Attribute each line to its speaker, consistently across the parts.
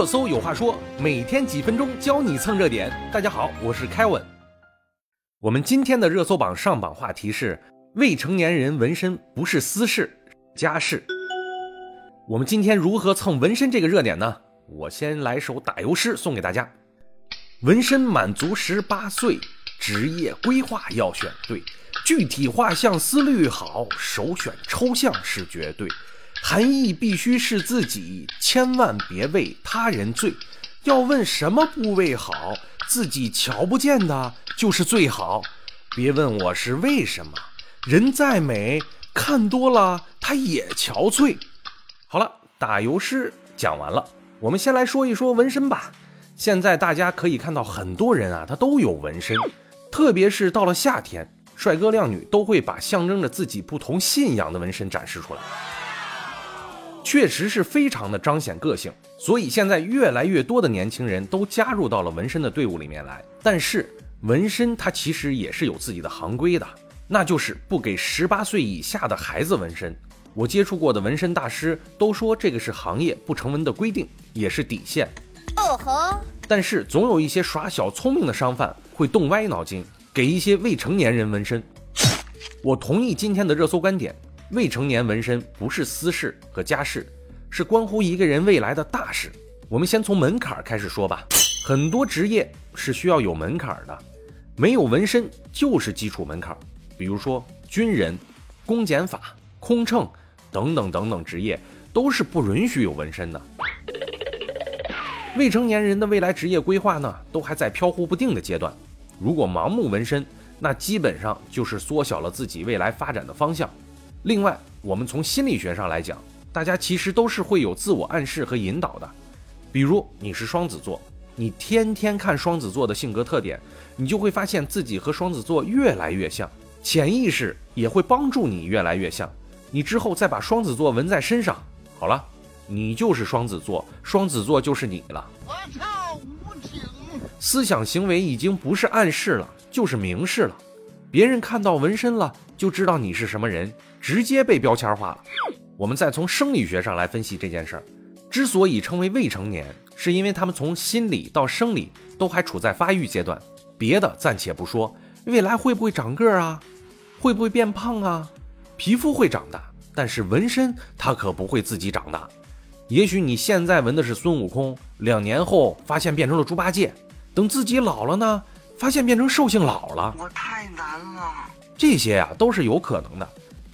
Speaker 1: 热搜有话说，每天几分钟教你蹭热点。大家好，我是凯文。我们今天的热搜榜上榜话题是：未成年人纹身不是私事，家事。我们今天如何蹭纹身这个热点呢？我先来首打油诗送给大家：纹身满足十八岁，职业规划要选对，具体画像思虑好，首选抽象是绝对。含义必须是自己，千万别为他人醉。要问什么部位好，自己瞧不见的就是最好。别问我是为什么，人再美，看多了他也憔悴。好了，打油诗讲完了，我们先来说一说纹身吧。现在大家可以看到，很多人啊，他都有纹身，特别是到了夏天，帅哥靓女都会把象征着自己不同信仰的纹身展示出来。确实是非常的彰显个性，所以现在越来越多的年轻人都加入到了纹身的队伍里面来。但是纹身它其实也是有自己的行规的，那就是不给十八岁以下的孩子纹身。我接触过的纹身大师都说这个是行业不成文的规定，也是底线。哦吼！但是总有一些耍小聪明的商贩会动歪脑筋，给一些未成年人纹身。我同意今天的热搜观点。未成年纹身不是私事和家事，是关乎一个人未来的大事。我们先从门槛开始说吧。很多职业是需要有门槛的，没有纹身就是基础门槛。比如说军人、公检法、空乘等等等等职业都是不允许有纹身的。未成年人的未来职业规划呢，都还在飘忽不定的阶段。如果盲目纹身，那基本上就是缩小了自己未来发展的方向。另外，我们从心理学上来讲，大家其实都是会有自我暗示和引导的。比如你是双子座，你天天看双子座的性格特点，你就会发现自己和双子座越来越像，潜意识也会帮助你越来越像。你之后再把双子座纹在身上，好了，你就是双子座，双子座就是你了。我操，无情！思想行为已经不是暗示了，就是明示了。别人看到纹身了，就知道你是什么人，直接被标签化了。我们再从生理学上来分析这件事儿，之所以称为未成年，是因为他们从心理到生理都还处在发育阶段。别的暂且不说，未来会不会长个儿啊？会不会变胖啊？皮肤会长大，但是纹身它可不会自己长大。也许你现在纹的是孙悟空，两年后发现变成了猪八戒，等自己老了呢？发现变成兽性老了，我太难了。这些呀都是有可能的，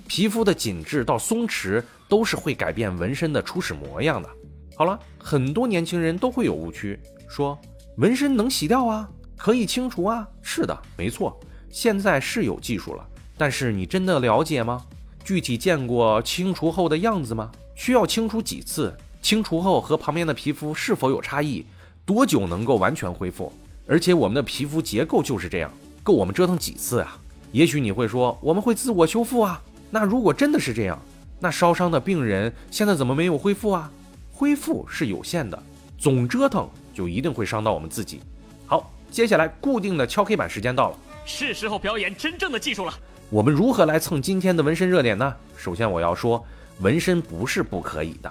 Speaker 1: 皮肤的紧致到松弛都是会改变纹身的初始模样的。好了，很多年轻人都会有误区，说纹身能洗掉啊，可以清除啊。是的，没错，现在是有技术了，但是你真的了解吗？具体见过清除后的样子吗？需要清除几次？清除后和旁边的皮肤是否有差异？多久能够完全恢复？而且我们的皮肤结构就是这样，够我们折腾几次啊？也许你会说我们会自我修复啊？那如果真的是这样，那烧伤的病人现在怎么没有恢复啊？恢复是有限的，总折腾就一定会伤到我们自己。好，接下来固定的敲黑板时间到了，
Speaker 2: 是时候表演真正的技术了。
Speaker 1: 我们如何来蹭今天的纹身热点呢？首先我要说，纹身不是不可以的，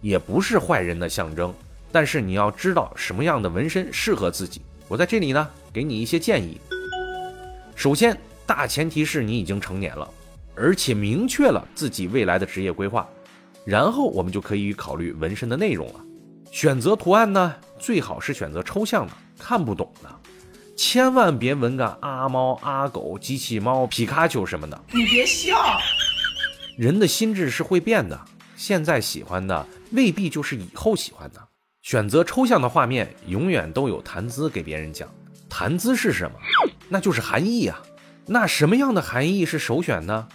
Speaker 1: 也不是坏人的象征，但是你要知道什么样的纹身适合自己。我在这里呢，给你一些建议。首先，大前提是你已经成年了，而且明确了自己未来的职业规划，然后我们就可以考虑纹身的内容了。选择图案呢，最好是选择抽象的、看不懂的，千万别纹个阿猫、阿狗、机器猫、皮卡丘什么的。你别笑，人的心智是会变的，现在喜欢的未必就是以后喜欢的。选择抽象的画面，永远都有谈资给别人讲。谈资是什么？那就是含义啊。那什么样的含义是首选呢？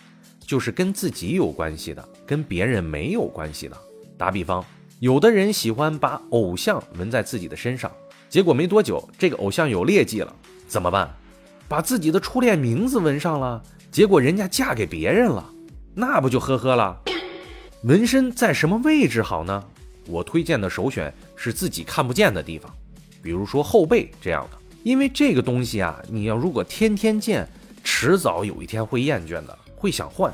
Speaker 1: 就是跟自己有关系的，跟别人没有关系的。打比方，有的人喜欢把偶像纹在自己的身上，结果没多久，这个偶像有劣迹了，怎么办？把自己的初恋名字纹上了，结果人家嫁给别人了，那不就呵呵了？纹身在什么位置好呢？我推荐的首选是自己看不见的地方，比如说后背这样的，因为这个东西啊，你要如果天天见，迟早有一天会厌倦的，会想换。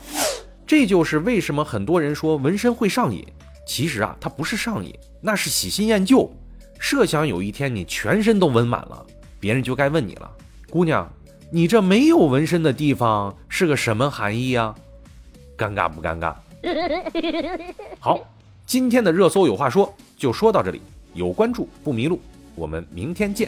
Speaker 1: 这就是为什么很多人说纹身会上瘾，其实啊，它不是上瘾，那是喜新厌旧。设想有一天你全身都纹满了，别人就该问你了，姑娘，你这没有纹身的地方是个什么含义啊？尴尬不尴尬？好，今天的热搜有话说就说到这里，有关注不迷路，我们明天见。